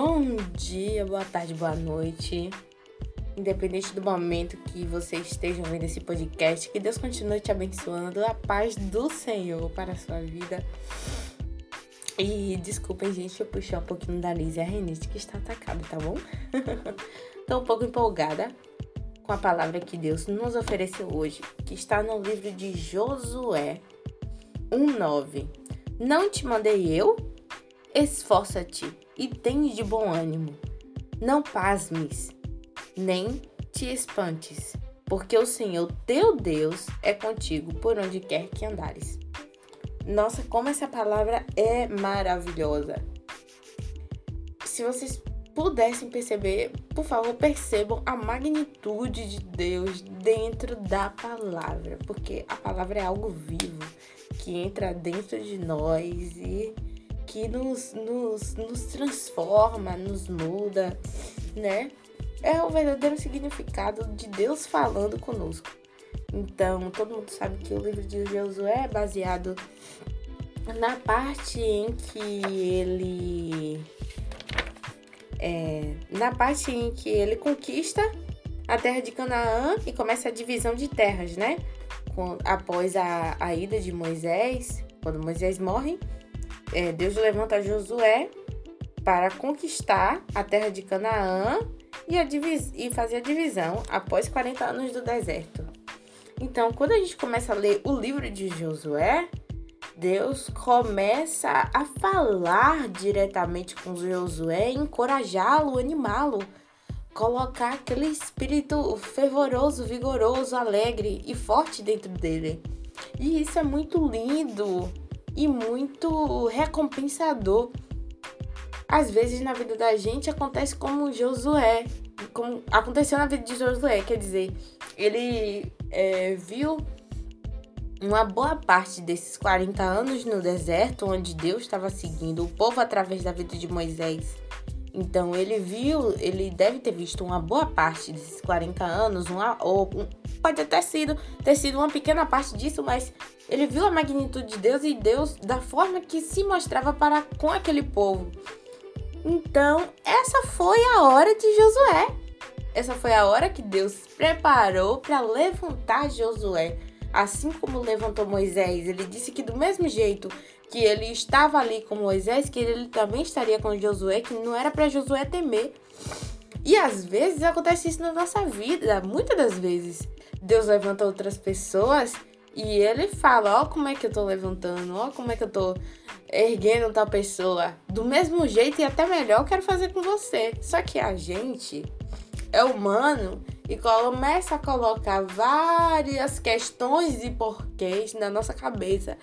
Bom dia, boa tarde, boa noite. Independente do momento que você esteja ouvindo esse podcast, que Deus continue te abençoando, a paz do Senhor para a sua vida. E desculpem, gente, eu puxei um pouquinho da nariz e a renite que está atacada, tá bom? Tô um pouco empolgada com a palavra que Deus nos ofereceu hoje, que está no livro de Josué 1:9. Não te mandei eu? Esforça-te e tens de bom ânimo. Não pasmes, nem te espantes, porque o Senhor teu Deus é contigo por onde quer que andares. Nossa, como essa palavra é maravilhosa. Se vocês pudessem perceber, por favor, percebam a magnitude de Deus dentro da palavra, porque a palavra é algo vivo que entra dentro de nós e que nos, nos, nos transforma, nos muda, né? É o verdadeiro significado de Deus falando conosco. Então, todo mundo sabe que o livro de Josué é baseado na parte em que ele. É, na parte em que ele conquista a terra de Canaã e começa a divisão de terras, né? após a, a ida de Moisés, quando Moisés morre, é, Deus levanta Josué para conquistar a terra de Canaã e, a e fazer a divisão após 40 anos do deserto. Então, quando a gente começa a ler o livro de Josué, Deus começa a falar diretamente com Josué, encorajá-lo, animá-lo, colocar aquele espírito fervoroso, vigoroso, alegre e forte dentro dele. E isso é muito lindo e muito recompensador. Às vezes na vida da gente acontece como Josué, como aconteceu na vida de Josué, quer dizer, ele é, viu uma boa parte desses 40 anos no deserto, onde Deus estava seguindo o povo através da vida de Moisés. Então ele viu, ele deve ter visto uma boa parte desses 40 anos, uma, ou um, pode até sido, ter sido uma pequena parte disso, mas ele viu a magnitude de Deus e Deus da forma que se mostrava para com aquele povo. Então, essa foi a hora de Josué. Essa foi a hora que Deus preparou para levantar Josué assim como levantou Moisés, ele disse que do mesmo jeito que ele estava ali com Moisés, que ele também estaria com Josué, que não era para Josué temer. E às vezes acontece isso na nossa vida, muitas das vezes. Deus levanta outras pessoas e ele fala: Ó, como é que eu tô levantando, ó, como é que eu tô erguendo tal pessoa. Do mesmo jeito e até melhor, eu quero fazer com você. Só que a gente é humano e começa a colocar várias questões e porquês na nossa cabeça.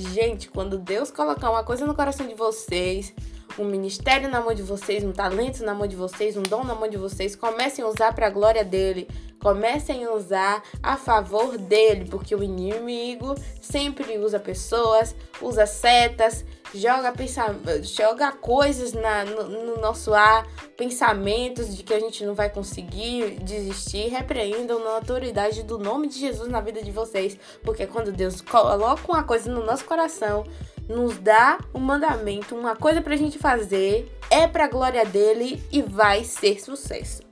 Gente, quando Deus colocar uma coisa no coração de vocês, um ministério na mão de vocês, um talento na mão de vocês, um dom na mão de vocês, comecem a usar para a glória dele. Comecem a usar a favor dele, porque o inimigo sempre usa pessoas, usa setas, joga, joga coisas na, no, no, nosso ar, pensamentos de que a gente não vai conseguir desistir. Repreendam na autoridade do nome de Jesus na vida de vocês, porque quando Deus coloca uma coisa no nosso coração, nos dá um mandamento, uma coisa pra gente fazer, é pra glória dele e vai ser sucesso.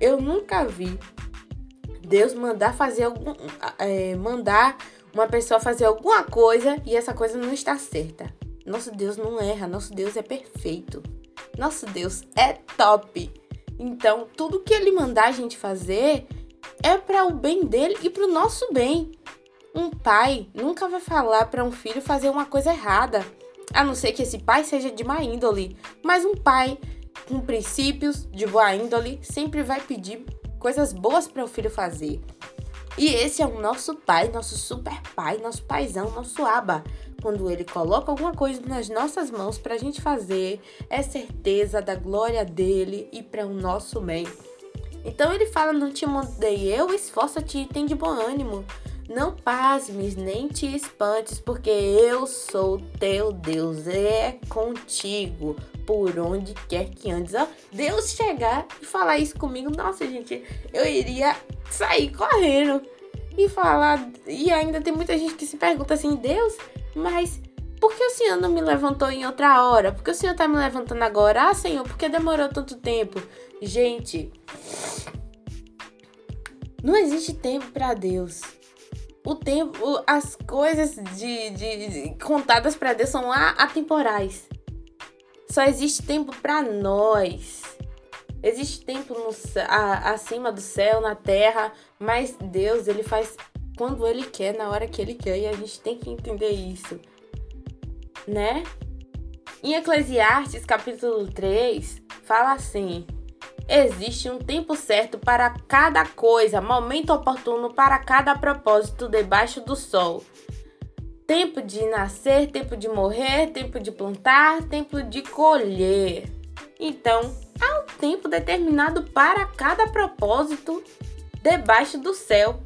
Eu nunca vi Deus mandar fazer algum. É, mandar uma pessoa fazer alguma coisa e essa coisa não está certa. Nosso Deus não erra, nosso Deus é perfeito. Nosso Deus é top. Então, tudo que ele mandar a gente fazer é para o bem dele e para o nosso bem. Um pai nunca vai falar para um filho fazer uma coisa errada, a não ser que esse pai seja de má índole. Mas um pai com princípios de boa índole sempre vai pedir coisas boas para o filho fazer. E esse é o nosso pai, nosso super pai, nosso paizão, nosso aba. Quando ele coloca alguma coisa nas nossas mãos para a gente fazer, é certeza da glória dele e para o nosso bem. Então ele fala: Não te mandei eu, esforça-te e tem de bom ânimo. Não pasmes, nem te espantes, porque eu sou teu Deus, é contigo, por onde quer que andes. Ó, Deus chegar e falar isso comigo, nossa, gente, eu iria sair correndo e falar. E ainda tem muita gente que se pergunta assim, Deus, mas por que o Senhor não me levantou em outra hora? Por que o Senhor está me levantando agora? Ah, Senhor, por que demorou tanto tempo? Gente, não existe tempo para Deus. O tempo, as coisas de, de, de contadas para Deus são atemporais. Só existe tempo para nós. Existe tempo no, a, acima do céu, na terra, mas Deus, ele faz quando ele quer, na hora que ele quer, e a gente tem que entender isso. Né? Em Eclesiastes, capítulo 3, fala assim: Existe um tempo certo para cada coisa, momento oportuno para cada propósito debaixo do sol. Tempo de nascer, tempo de morrer, tempo de plantar, tempo de colher. Então, há um tempo determinado para cada propósito debaixo do céu.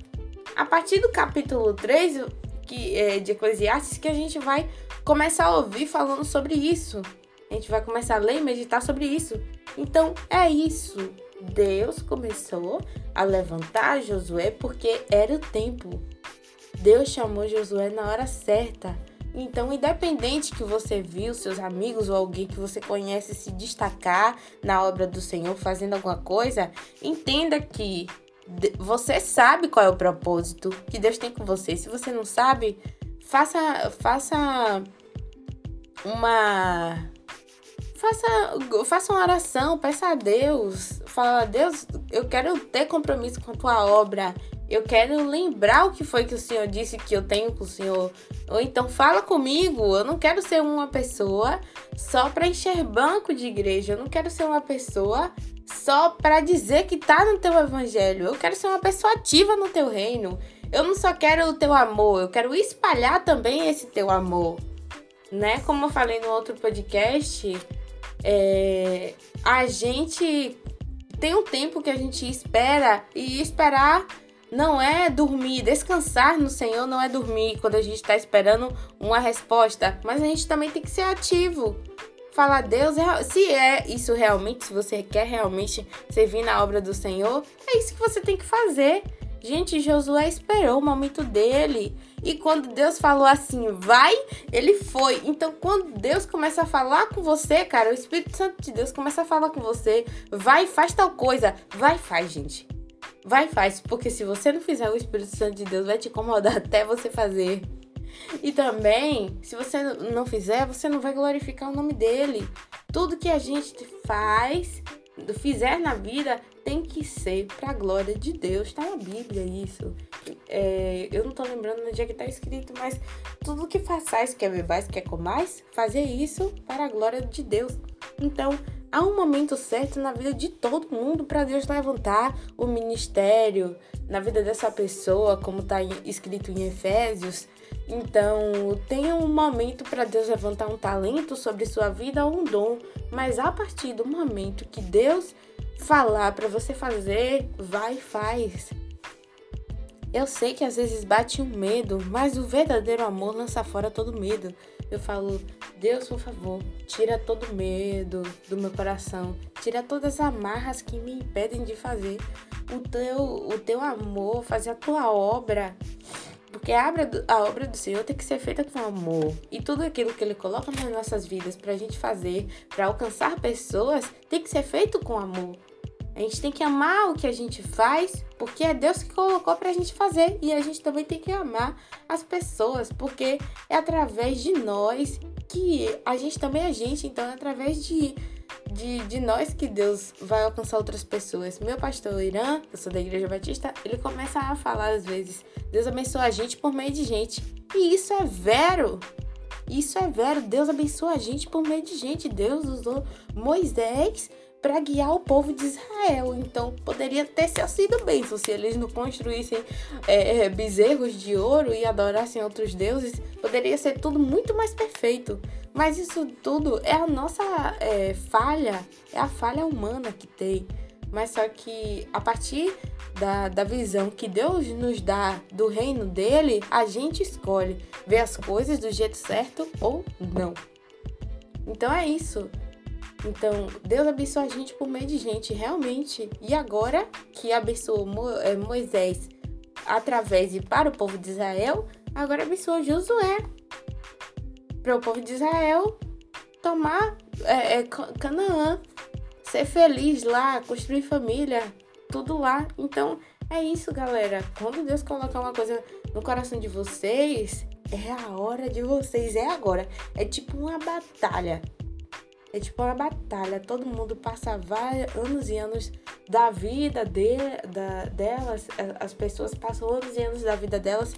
A partir do capítulo 3 que, é, de Eclesiastes que a gente vai começar a ouvir falando sobre isso. A gente vai começar a ler e meditar sobre isso. Então é isso. Deus começou a levantar Josué porque era o tempo. Deus chamou Josué na hora certa. Então, independente que você viu seus amigos ou alguém que você conhece se destacar na obra do Senhor fazendo alguma coisa, entenda que você sabe qual é o propósito que Deus tem com você. Se você não sabe, faça faça uma faça, faça uma oração, peça a Deus, fala, Deus, eu quero ter compromisso com a tua obra, eu quero lembrar o que foi que o Senhor disse que eu tenho com o Senhor. Ou então fala comigo, eu não quero ser uma pessoa só para encher banco de igreja, eu não quero ser uma pessoa só para dizer que tá no teu evangelho. Eu quero ser uma pessoa ativa no teu reino. Eu não só quero o teu amor, eu quero espalhar também esse teu amor. Né? Como eu falei no outro podcast, é, a gente tem um tempo que a gente espera e esperar não é dormir, descansar no Senhor não é dormir quando a gente está esperando uma resposta, mas a gente também tem que ser ativo. Falar, Deus, é, se é isso realmente, se você quer realmente servir na obra do Senhor, é isso que você tem que fazer. Gente, Josué esperou o momento dele. E quando Deus falou assim, vai, ele foi. Então, quando Deus começa a falar com você, cara, o Espírito Santo de Deus começa a falar com você, vai, faz tal coisa. Vai, faz, gente. Vai, faz. Porque se você não fizer, o Espírito Santo de Deus vai te incomodar até você fazer. E também, se você não fizer, você não vai glorificar o nome dele. Tudo que a gente faz, fizer na vida, tem que ser para a glória de Deus. Tá na Bíblia isso. É, eu não tô lembrando no dia que tá escrito, mas tudo que façais, quer bebais, quer comais, fazer isso para a glória de Deus. Então, há um momento certo na vida de todo mundo para Deus levantar o ministério na vida dessa pessoa, como está escrito em Efésios. Então, tem um momento para Deus levantar um talento sobre sua vida ou um dom, mas a partir do momento que Deus falar para você fazer, vai e faz. Eu sei que às vezes bate um medo, mas o verdadeiro amor lança fora todo medo. Eu falo, Deus, por favor, tira todo medo do meu coração, tira todas as amarras que me impedem de fazer o teu, o teu amor, fazer a tua obra. Porque a obra, do, a obra do Senhor tem que ser feita com amor. E tudo aquilo que Ele coloca nas nossas vidas para a gente fazer, para alcançar pessoas, tem que ser feito com amor. A gente tem que amar o que a gente faz, porque é Deus que colocou pra gente fazer. E a gente também tem que amar as pessoas, porque é através de nós que a gente também é gente. Então é através de, de, de nós que Deus vai alcançar outras pessoas. Meu pastor Irã, eu sou da Igreja Batista, ele começa a falar às vezes: Deus abençoa a gente por meio de gente. E isso é vero. Isso é vero. Deus abençoa a gente por meio de gente. Deus usou Moisés para guiar o povo de Israel. Então poderia ter sido bênção se eles não construíssem é, é, bezerros de ouro e adorassem outros deuses. Poderia ser tudo muito mais perfeito. Mas isso tudo é a nossa é, falha, é a falha humana que tem. Mas só que a partir da, da visão que Deus nos dá do reino dele, a gente escolhe ver as coisas do jeito certo ou não. Então é isso. Então, Deus abençoa a gente por meio de gente, realmente. E agora que abençoou eh, Moisés através e para o povo de Israel, agora abençoa Josué. para o povo de Israel tomar é, é, Canaã, ser feliz lá, construir família, tudo lá. Então é isso, galera. Quando Deus colocar uma coisa no coração de vocês, é a hora de vocês, é agora. É tipo uma batalha. É tipo uma batalha. Todo mundo passa vários anos e anos da vida de, da, delas. As pessoas passam anos e anos da vida delas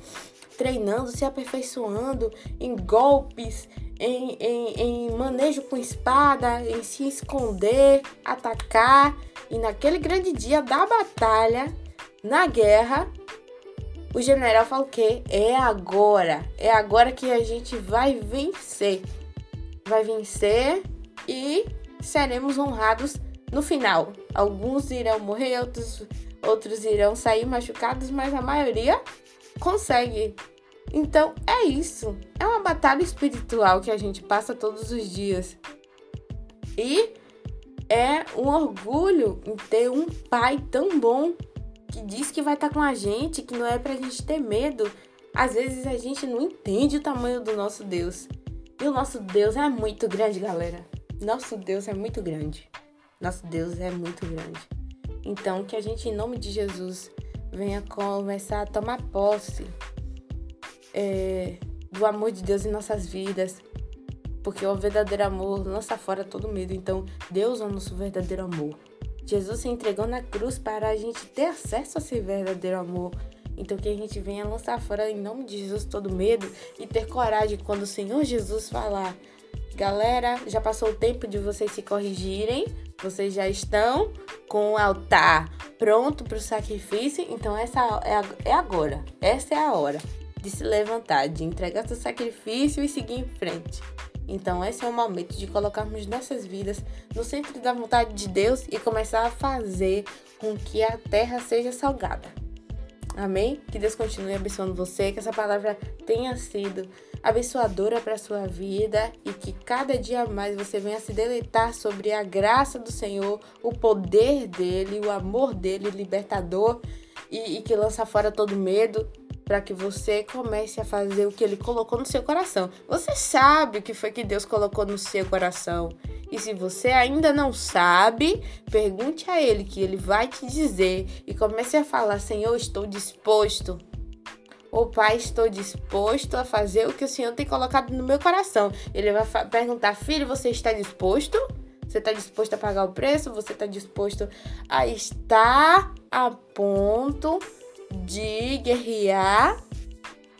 treinando, se aperfeiçoando em golpes, em, em, em manejo com espada, em se esconder, atacar. E naquele grande dia da batalha, na guerra, o general falou que é agora, é agora que a gente vai vencer. Vai vencer e seremos honrados no final. Alguns irão morrer, outros, outros irão sair machucados, mas a maioria consegue. Então é isso. É uma batalha espiritual que a gente passa todos os dias. E é um orgulho em ter um pai tão bom que diz que vai estar com a gente, que não é pra gente ter medo. Às vezes a gente não entende o tamanho do nosso Deus. E o nosso Deus é muito grande, galera. Nosso Deus é muito grande. Nosso Deus é muito grande. Então, que a gente, em nome de Jesus, venha começar a tomar posse é, do amor de Deus em nossas vidas. Porque o verdadeiro amor lança fora todo medo. Então, Deus é o nosso verdadeiro amor. Jesus se entregou na cruz para a gente ter acesso a esse verdadeiro amor. Então que a gente venha lançar fora em nome de Jesus todo medo e ter coragem quando o Senhor Jesus falar: Galera, já passou o tempo de vocês se corrigirem. Vocês já estão com o altar pronto para o sacrifício. Então, essa é, é agora. Essa é a hora de se levantar, de entregar seu sacrifício e seguir em frente. Então, esse é o momento de colocarmos nossas vidas no centro da vontade de Deus e começar a fazer com que a terra seja salgada. Amém? Que Deus continue abençoando você, que essa palavra tenha sido abençoadora para sua vida e que cada dia mais você venha se deleitar sobre a graça do Senhor, o poder dele, o amor dele, libertador e, e que lança fora todo medo para que você comece a fazer o que ele colocou no seu coração. Você sabe o que foi que Deus colocou no seu coração. E se você ainda não sabe, pergunte a ele que ele vai te dizer e comece a falar: Senhor, estou disposto Ô pai, estou disposto a fazer o que o Senhor tem colocado no meu coração. Ele vai perguntar, filho, você está disposto? Você está disposto a pagar o preço? Você está disposto a estar a ponto de guerrear?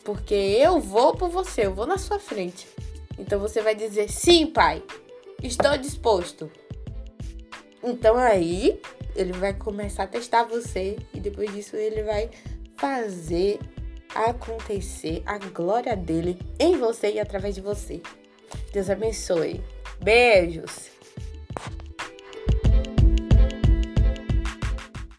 Porque eu vou por você, eu vou na sua frente. Então você vai dizer: sim, pai, estou disposto. Então aí ele vai começar a testar você e depois disso ele vai fazer acontecer a glória dele em você e através de você. Deus abençoe. Beijos!